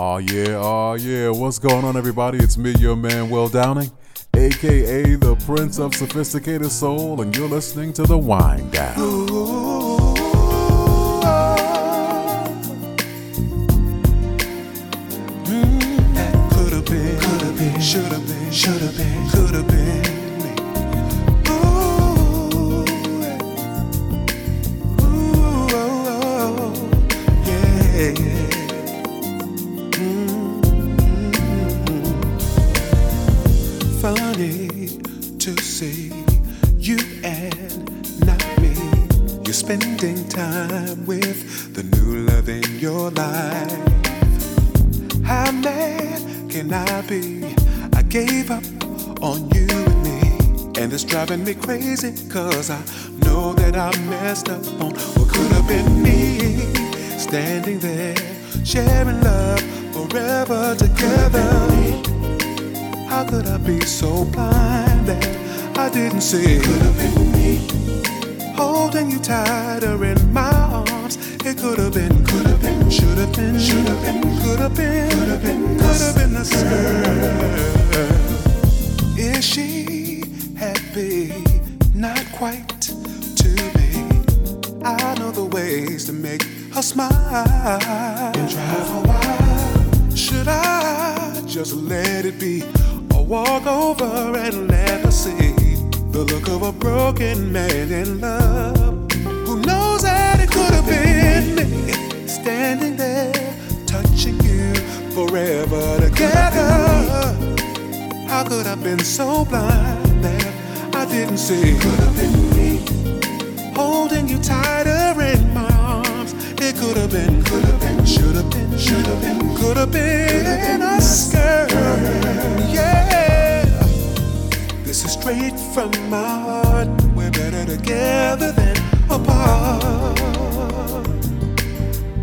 Oh yeah, oh yeah. What's going on, everybody? It's me, your man, Will Downing, aka the Prince of Sophisticated Soul, and you're listening to The Wind Down. easy, cause I know that I messed up on what could have been me. Standing there, sharing love forever together. How could I be so blind that I didn't see? Could have been me. Holding you tighter in my arms, it could have been, could have been, should have been, should have been, could have been. smile and a while. Should I just let it be, or walk over and let her see the look of a broken man in love? Who knows that it could have been me standing there, touching you forever together? How could I have been so blind that I didn't see? Could have been me holding you tight could have been, could have been, should have been, should have been, could have been us, girl. Yeah. This is straight from my heart. We're better together than apart.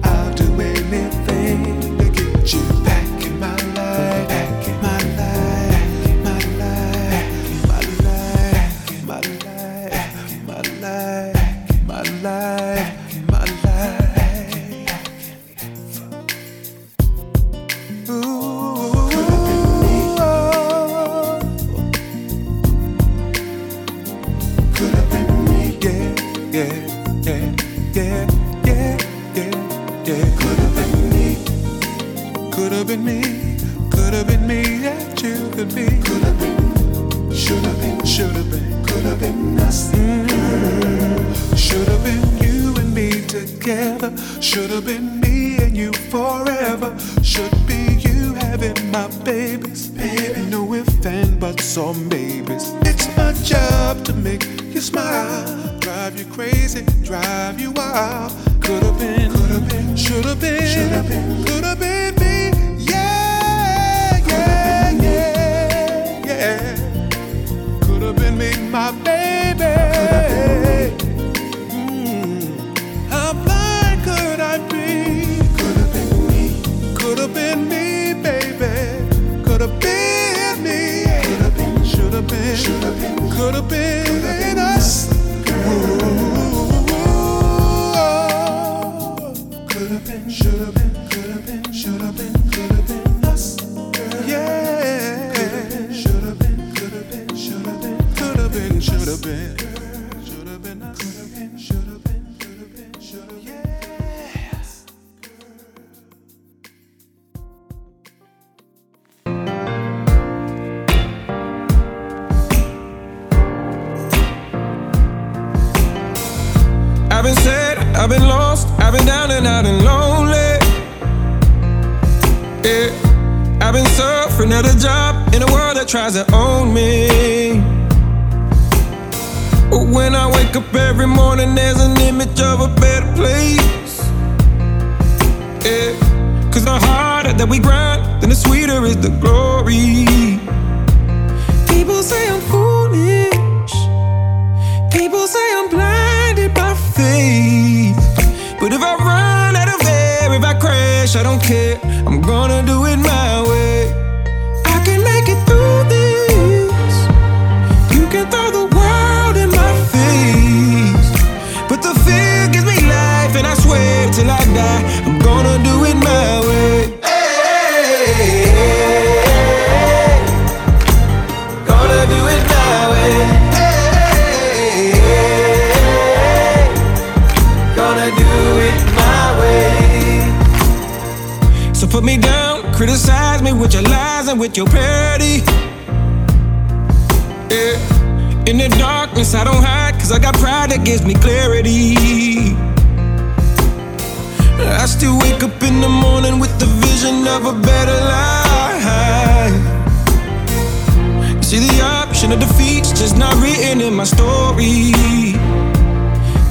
I'll do anything to get you back in my life.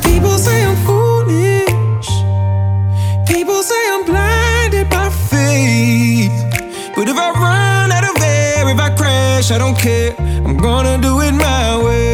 People say I'm foolish. People say I'm blinded by faith. But if I run out of air, if I crash, I don't care. I'm gonna do it my way.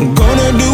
I'm gonna do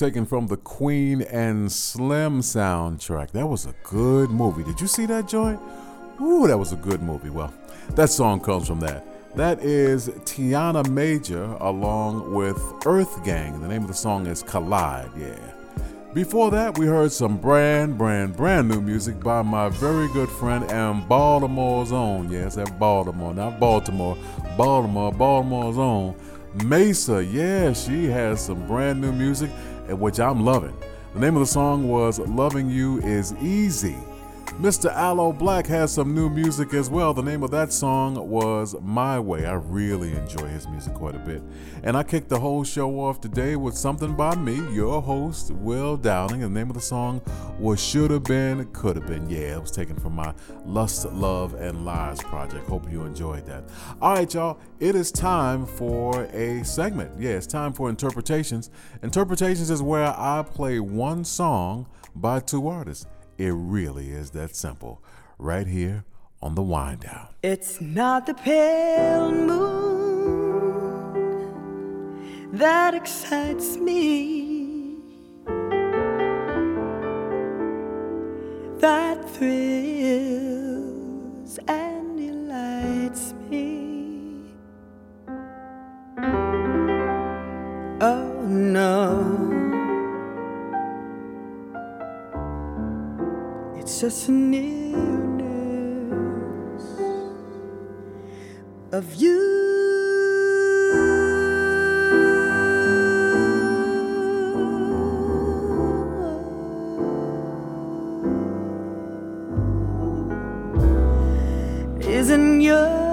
taken from the Queen and Slim soundtrack. That was a good movie. Did you see that joint? Ooh, that was a good movie. Well, that song comes from that. That is Tiana Major along with Earth Gang. The name of the song is Collide, yeah. Before that, we heard some brand, brand, brand new music by my very good friend and Baltimore's own. Yes, that Baltimore, not Baltimore, Baltimore, Baltimore's own. Mesa, yeah, she has some brand new music which I'm loving. The name of the song was Loving You Is Easy. Mr. Aloe Blacc has some new music as well. The name of that song was My Way. I really enjoy his music quite a bit. And I kicked the whole show off today with something by me, your host, Will Downing. The name of the song was Should Have Been, Could Have Been. Yeah, it was taken from my Lust, Love, and Lies project. Hope you enjoyed that. All right, y'all, it is time for a segment. Yeah, it's time for interpretations. Interpretations is where I play one song by two artists. It really is that simple. Right here on the wind down. It's not the pale moon that excites me. That thrills and delights me. Oh no. just a nearness of you. Isn't your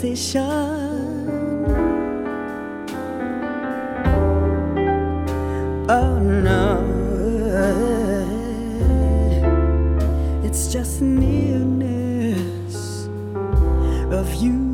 position. Oh no, it's just nearness of you.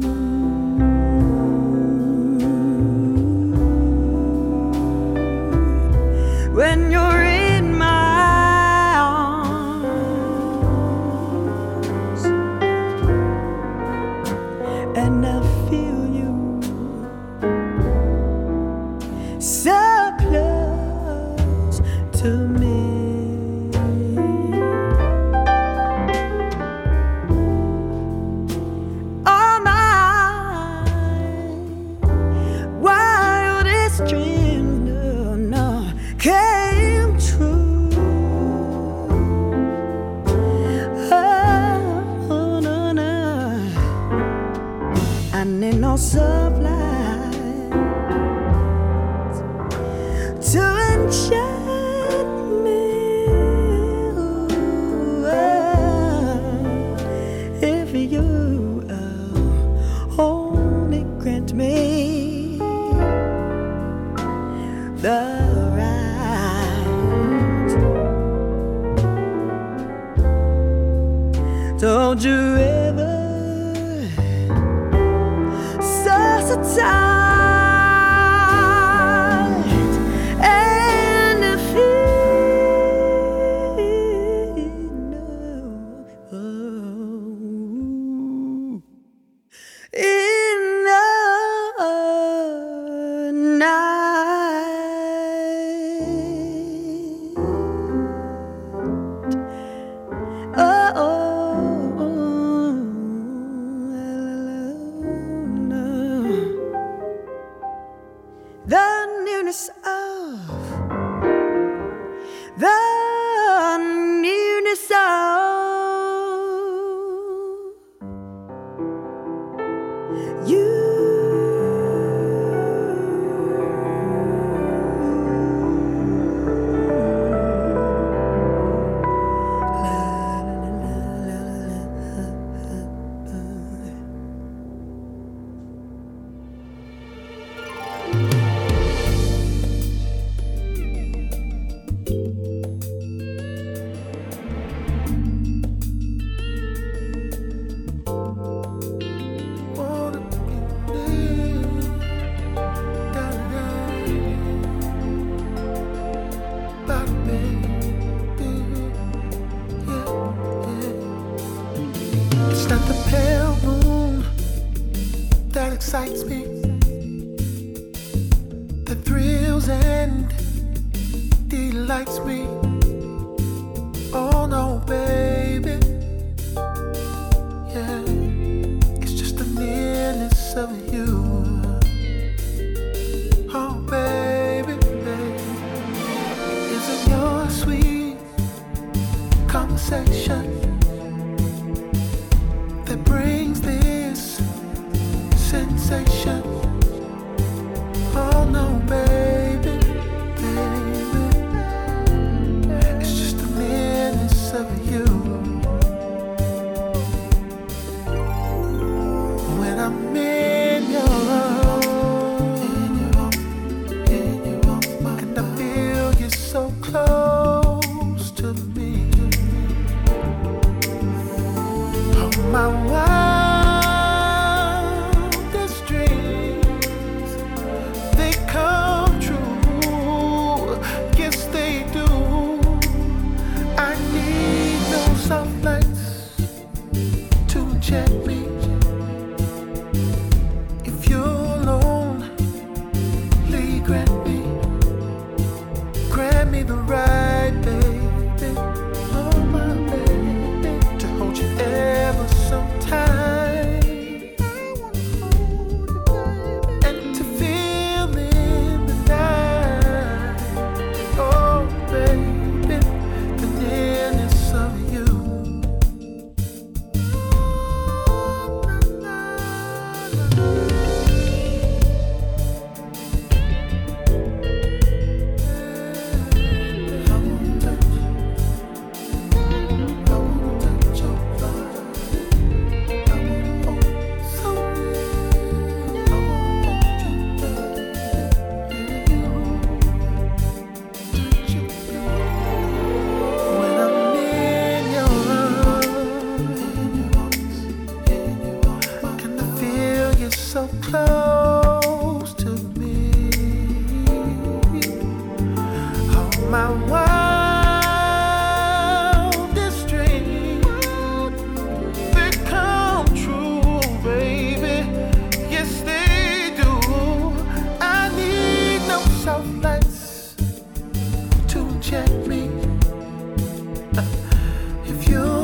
If you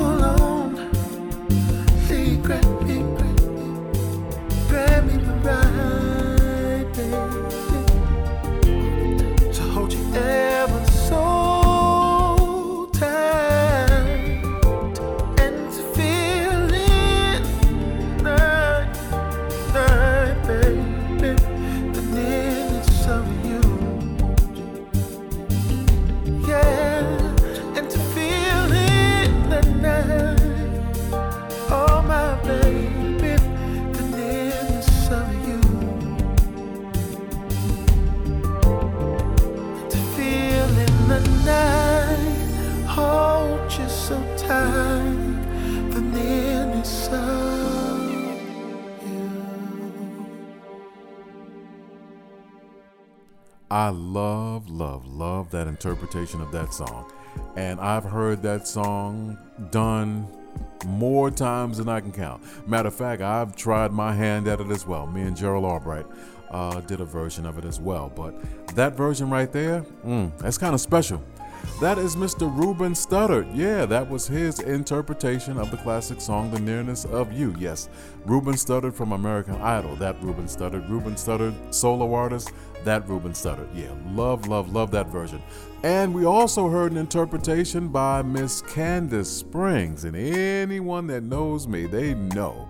love, love, love that interpretation of that song. And I've heard that song done more times than I can count. Matter of fact, I've tried my hand at it as well. Me and Gerald Albright uh, did a version of it as well. But that version right there, mm, that's kind of special. That is Mr. Ruben Studdard. Yeah, that was his interpretation of the classic song The Nearness of You. Yes, Ruben Studdard from American Idol. That Ruben Studdard. Ruben Studdard, solo artist. That Ruben Studdard. Yeah, love, love, love that version. And we also heard an interpretation by Miss Candace Springs. And anyone that knows me, they know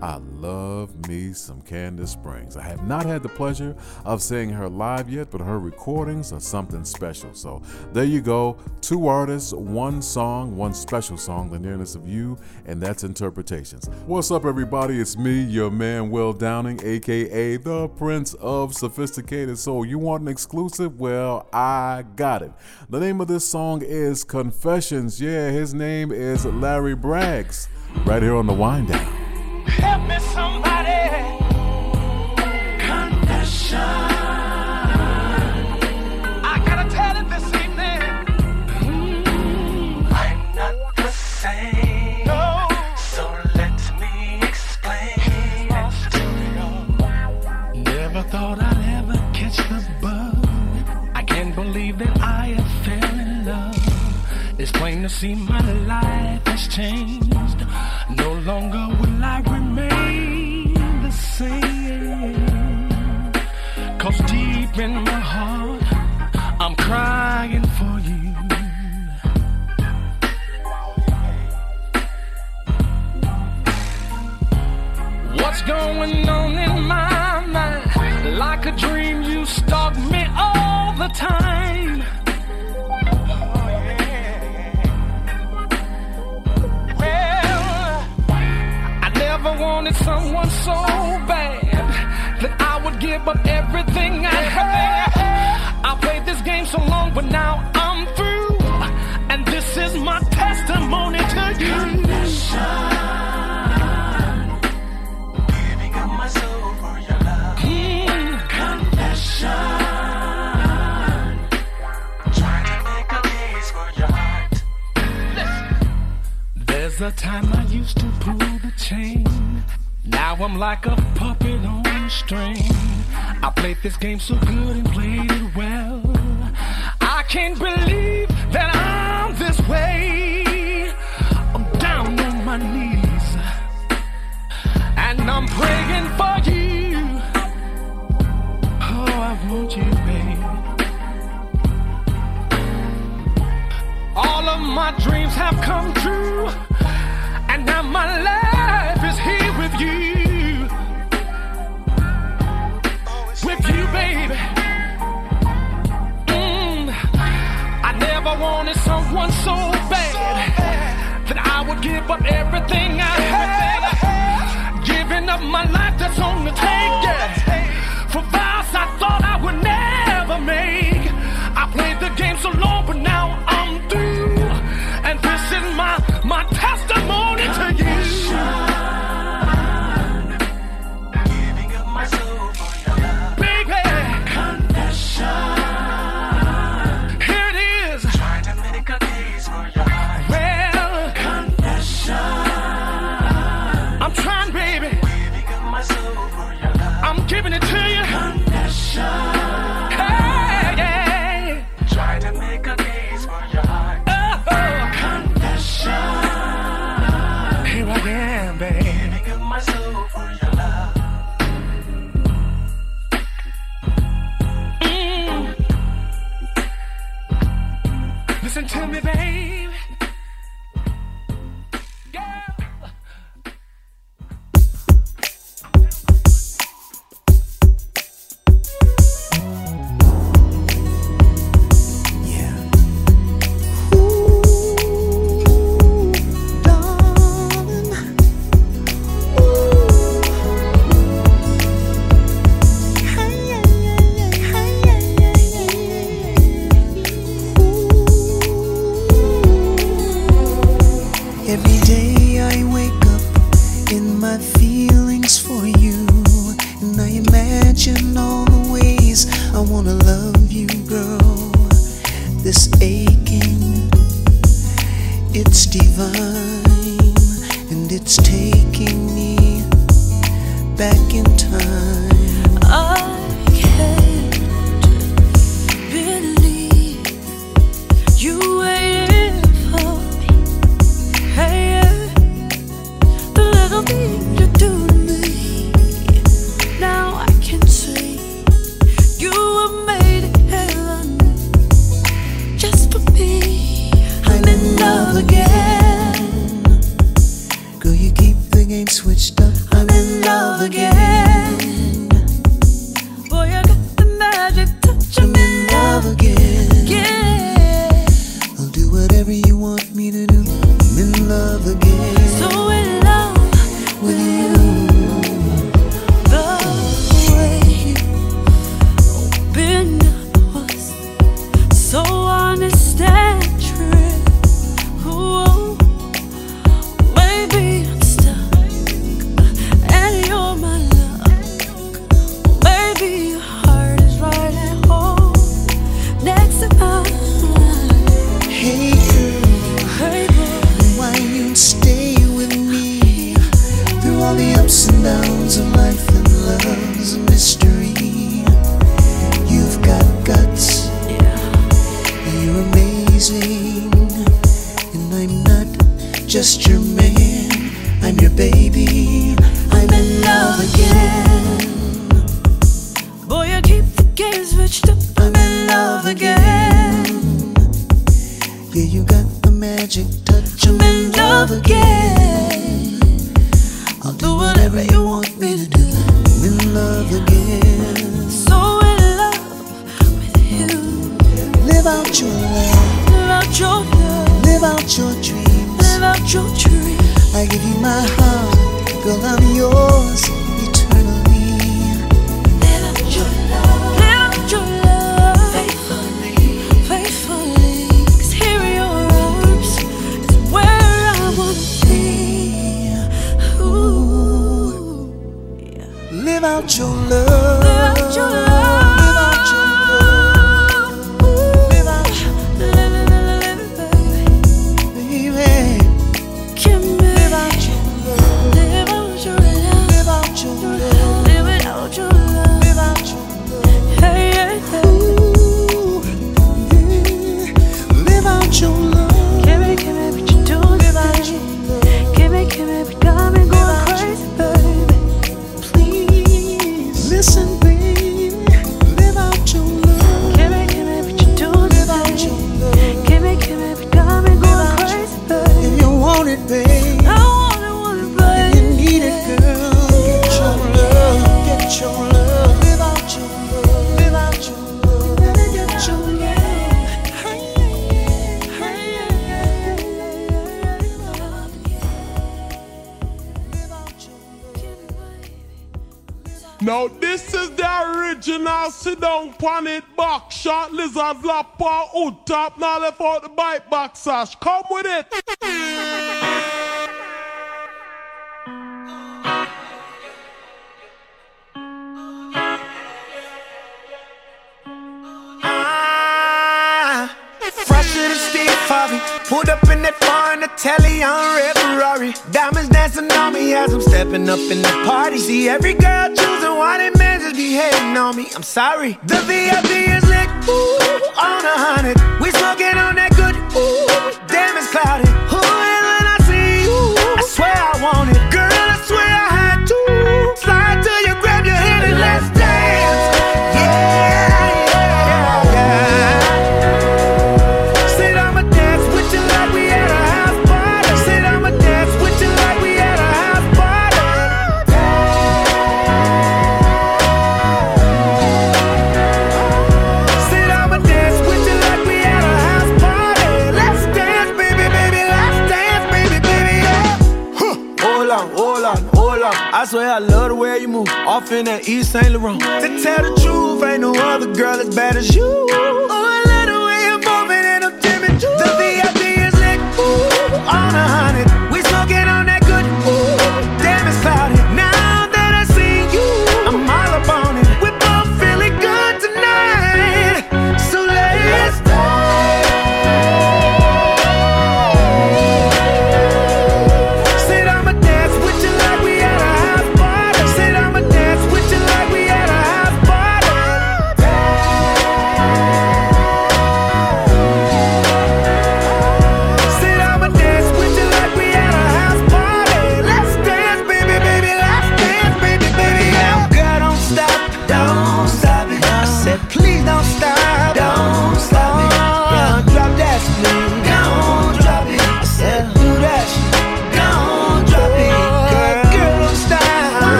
I love me some Candace Springs. I have not had the pleasure of seeing her live yet, but her recordings are something special. So there you go. Two artists, one song, one special song, The Nearness of You, and that's interpretations. What's up, everybody? It's me, your man, Will Downing, aka the Prince of Sophisticated Soul. You want an exclusive? Well, I got it. The name of this song is Confessions. Yeah, his name is Larry Braggs. Right here on the Wind Down. Help me, somebody. Confession. I gotta tell it this evening. Mm-hmm. I'm not the same. No. So let me explain. Never thought I'd ever catch the bug. I can't believe that I have fell in love. It's plain to see my life has changed. No longer will I remain the same. Cause deep in my heart, I'm crying for you. What's going on in my mind? Like a dream, you stalk me all the time. Wanted someone so bad that I would give up everything I had. I played this game so long, but now I'm through. And this is my testimony to you. Giving up my soul for your love. Confession. Trying to make a case for your heart. There's a time I used to pull the chain. Now I'm like a puppet on a string. I played this game so good and played it well. I can't believe that I'm this way. Just your man. I'm your baby. I'm in love again. Boy, I keep the game switched up. I'm in love again. Yeah, you got the magic touch. I'm in love again. I'll do whatever you want me to do. I'm in love again. So in love with you. Live out your life, Live out your love. live out your dreams. Live out your dream. I give you my heart, girl, I'm yours eternally. Live out your love. Live out your love. Faithfully. Faithfully. 'Cause here in your arms is where I wanna be. Ooh. Live out your love. The original sit down pan it back shot lizard lapper hood top now left out the bite back sash. Come with it. Steve Harvey. Pulled up in that foreign Italian red Ferrari. Diamonds dancing on me as I'm stepping up in the party. See every girl choosing one, they man just be hating on me. I'm sorry. The VIP is lit, ooh, on a hundred. We smoking on that good, ooh, damn it's cloudy. In that Yves Saint Laurent. To tell the truth, ain't no other girl as bad as you. Oh, I love the way you're moving and I'm too. The VIP is lit, ooh, on a hundred.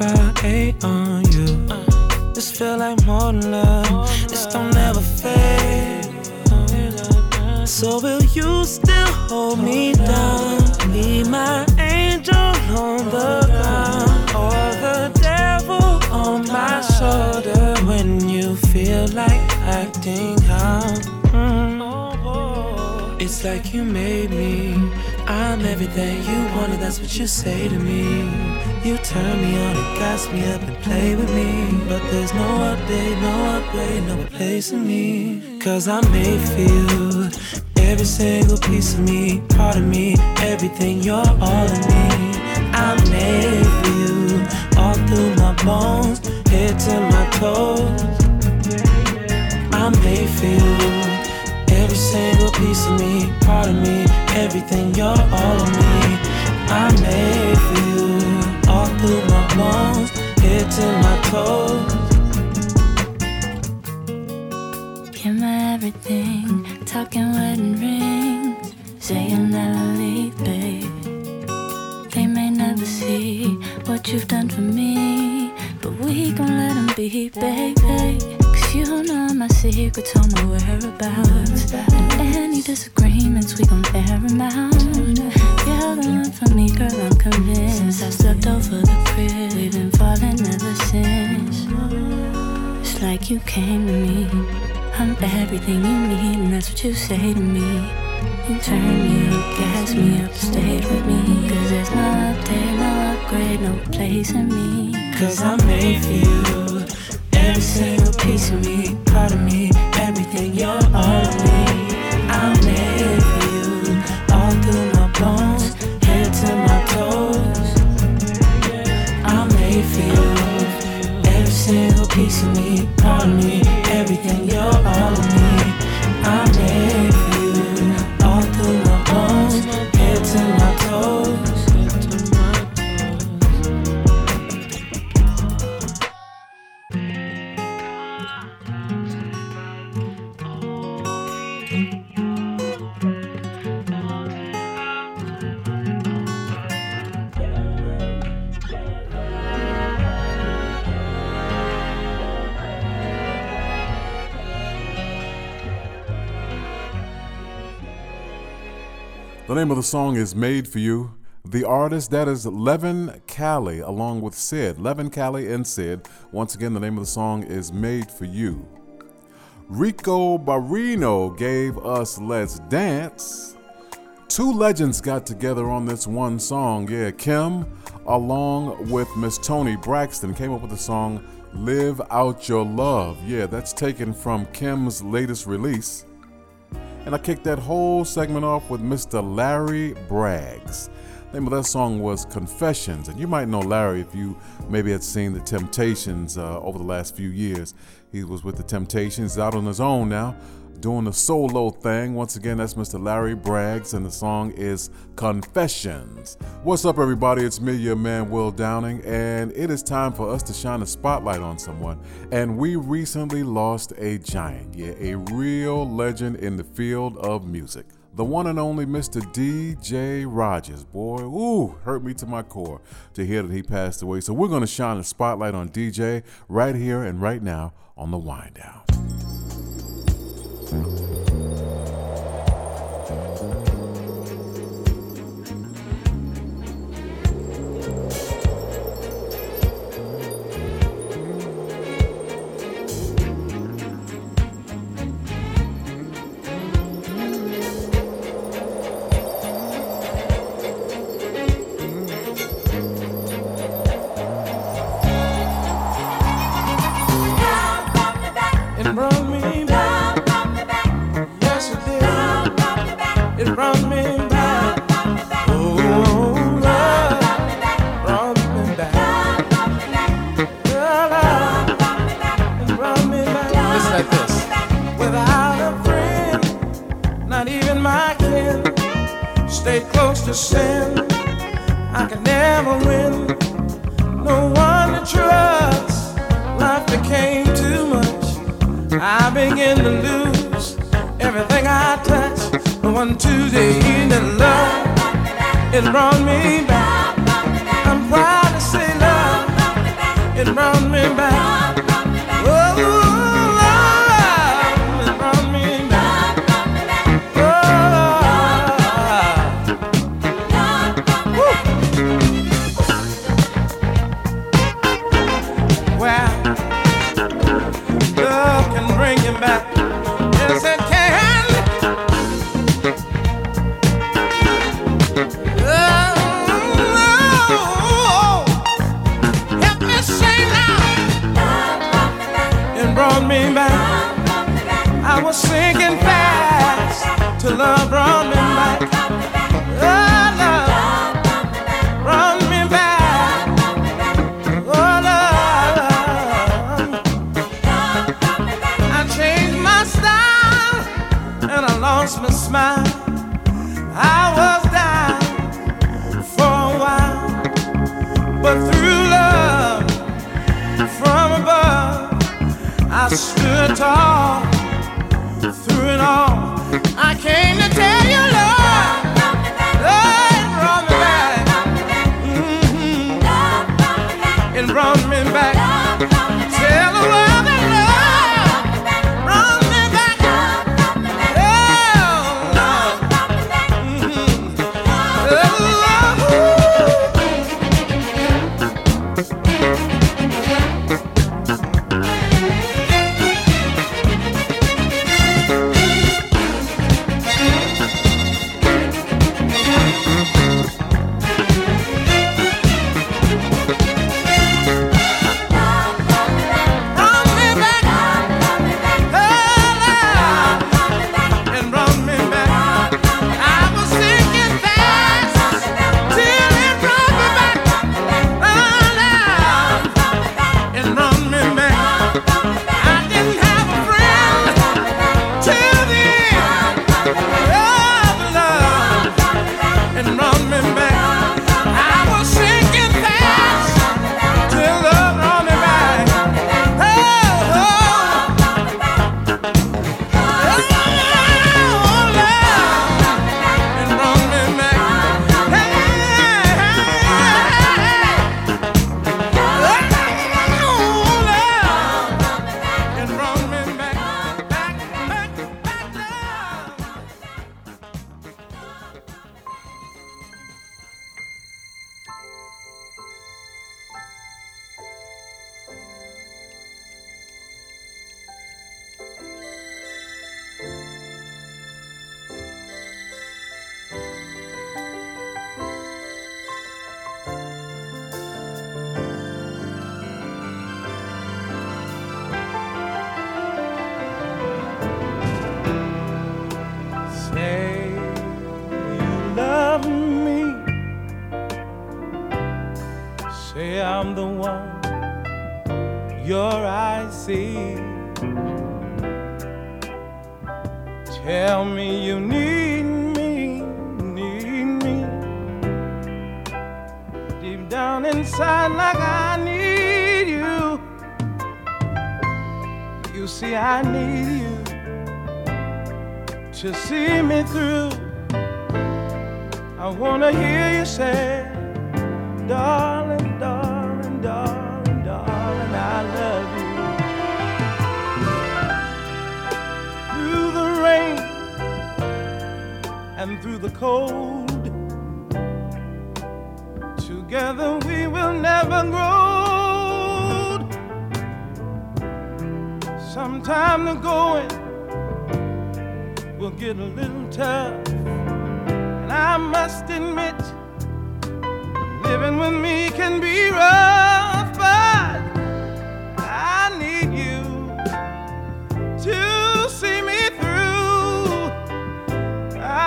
25 8 on you. This feel like more than love. This don't ever fade. So will you still hold me down? Be my angel on the ground, or the devil on my shoulder when you feel like acting out. Mm. It's like you made me. I'm everything you wanted, that's what you say to me. You turn me on and gas me up and play with me. But there's no update, no upgrade, no replacing me. Cause made for you. Every single piece of me, part of me, everything, you're all of me. Made for you. All through my bones, head to my toes. Made for you. Every single piece of me, part of me, everything, you're all of me. For you, all through my bones, head to my toes. You're my everything, talking wedding rings, say you'll never leave, babe. They may never see what you've done for me, but we gon' let them be, baby. You know my secrets, all my whereabouts. And any disagreements, we gon' air them out. You're the one for me, girl, I'm convinced. Since I stepped over the crib, we've been falling ever since. It's like you came to me. I'm everything you need, and that's what you say to me. You turn me up, gas me up, stayed with me. Cause there's no update, no upgrade, no place in me. Cause I'm made for you. Every single piece of me, part of me, everything, you're all of me. The song is Made for You. The artist, that is Leven Kali, along with Syd. Leven Kali and Syd. Once again, the name of the song is Made for You. Rico Barino gave us Let's Dance. Two legends got together on this one song. Yeah, Kem, along with Miss Toni Braxton, came up with the song Live Out Your Love. Yeah, that's taken from Kem's latest release. And I kicked that whole segment off with Mr. Larry Braggs. The name of that song was Confessions. And you might know Larry if you maybe had seen The Temptations uh, over the last few years. He was with The Temptations, out on his own now, doing the solo thing. Once again, that's Mr. Larry Braggs, and the song is Confessions. What's up, everybody? It's me, your man, Will Downing, and it is time for us to shine a spotlight on someone. And we recently lost a giant, yeah, a real legend in the field of music. The one and only Mr. DJ Rogers. Boy, ooh, hurt me to my core to hear that he passed away. So we're going to shine a spotlight on DJ right here and right now on the Wind Down. And brought sin. I can never win. No one to trust. Life became too much. I begin to lose everything I touch. But one Tuesday evening, love it brought me back. I'm proud to say love it brought me back. to love.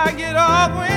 I get all when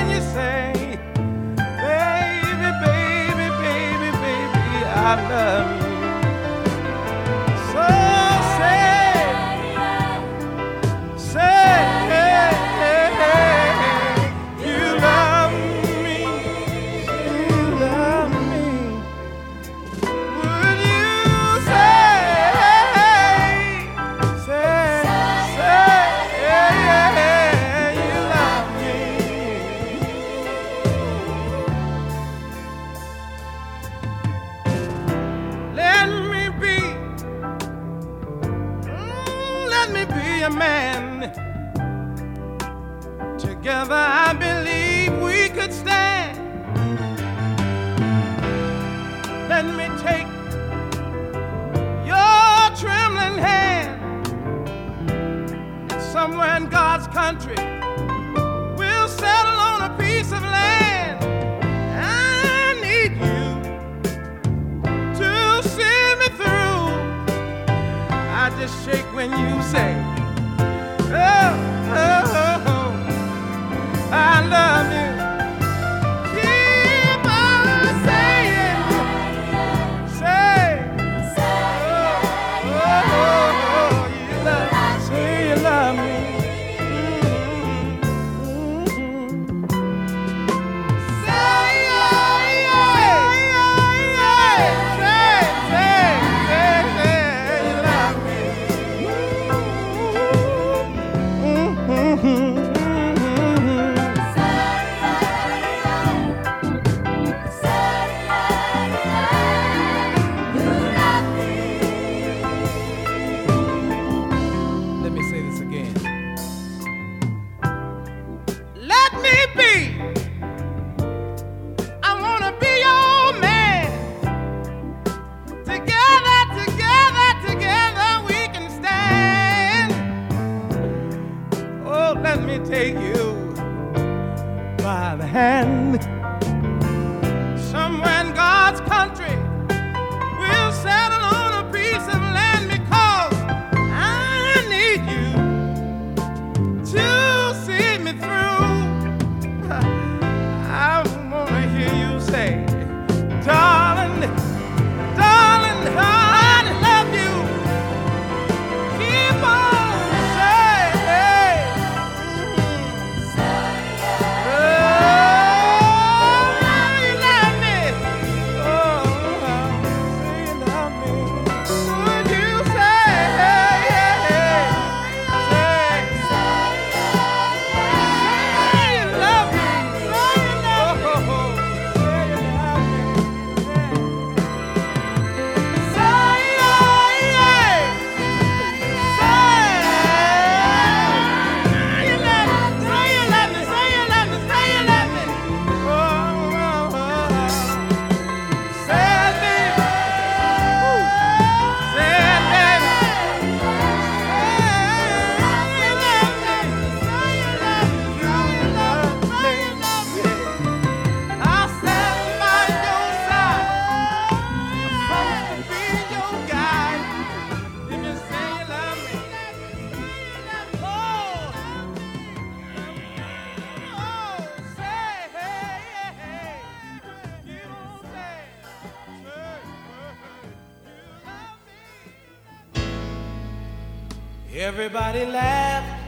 Everybody laughed.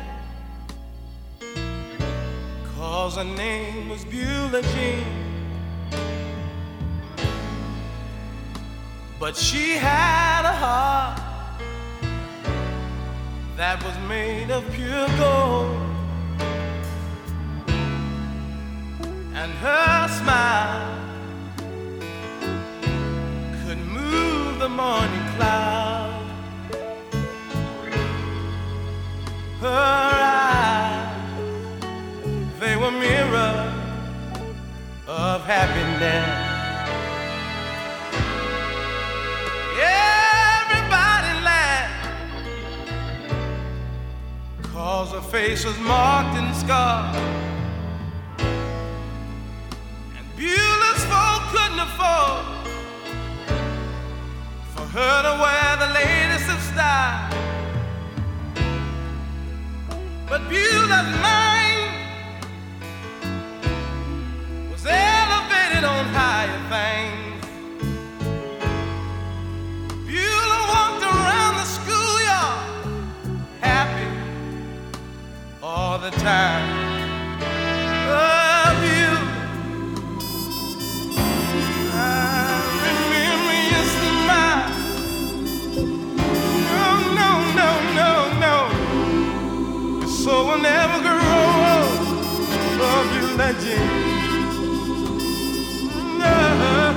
Cause her name was Beulah Jean. But she had a heart that was made of pure gold. And her smile could move the morning. happiness. Everybody laughed, cause her face was marked and scarred. And Beulah's folk couldn't afford for her to wear the latest of style. But Beulah's mind. on higher things. Beulah walked around the schoolyard, happy all the time. I remember smile. No, no, no, no, no. So I'll never grow old. You, legend.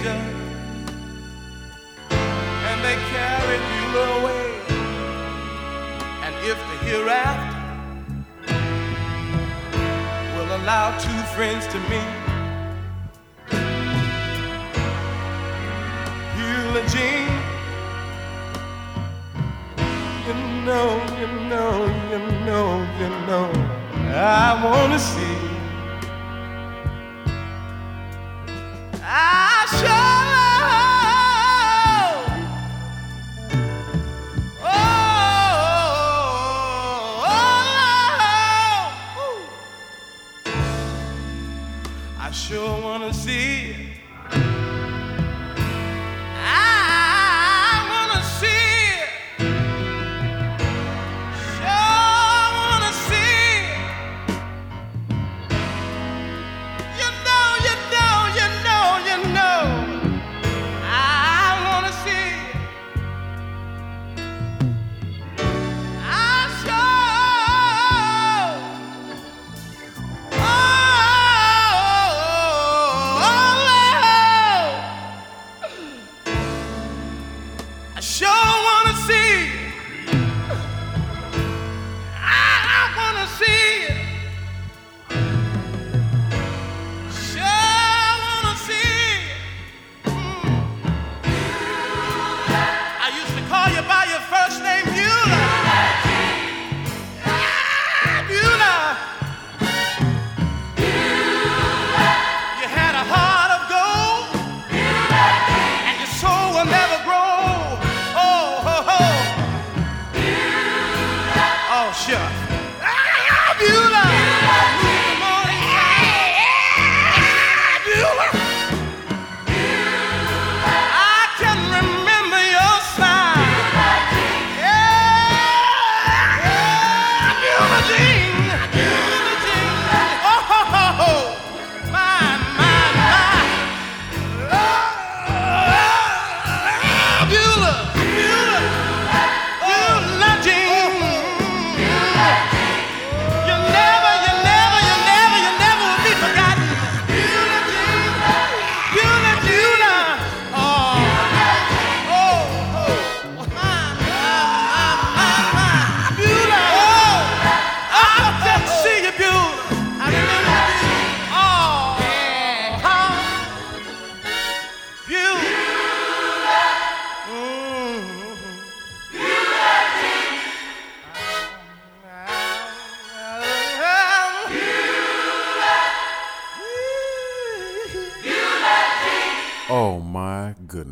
his angel. And they carried Beulah away. And if the hereafter will allow two friends to meet, Jean, you know, you know, you know, you know, I wanna see. Sure wanna see it.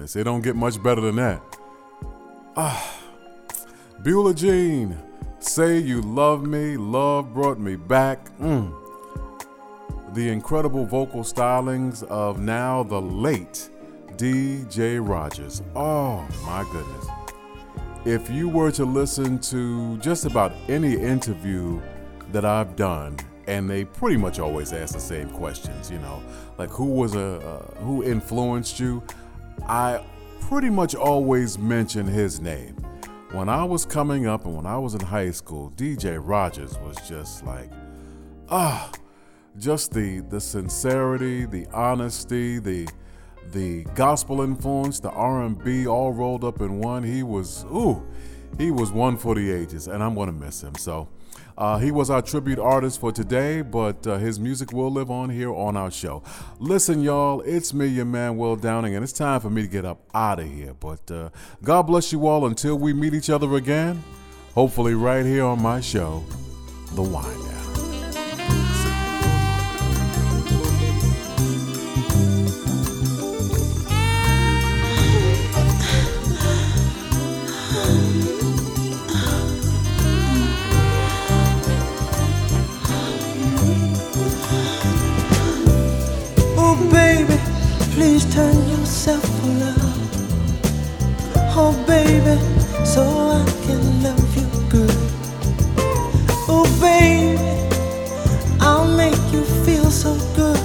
Goodness. It don't get much better than that. Ah. Beulah Jean, say you love me, love brought me back. Mm. The incredible vocal stylings of now the late DJ Rogers. Oh my goodness. If you were to listen to just about any interview that I've done, and they pretty much always ask the same questions, you know, like who was a uh, who influenced you, I pretty much always mention his name. When I was coming up and when I was in high school, DJ Rogers was just like, ah, just the the sincerity, the honesty, the the gospel influence, the R&B all rolled up in one. He was ooh, he was one for the ages, and I'm gonna miss him. So. Uh, he was our tribute artist for today, but uh, his music will live on here on our show. Listen, y'all, it's me, your man, Will Downing, and it's time for me to get up out of here. But uh, God bless you all until we meet each other again, hopefully right here on my show, The Wind Down. Please turn yourself for love. Oh, baby, so I can love you good. Oh, baby, I'll make you feel so good.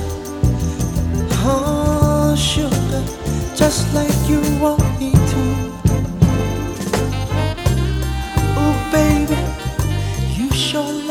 Oh, sugar, just like you want me to. Oh, baby, you sure.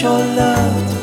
Your love.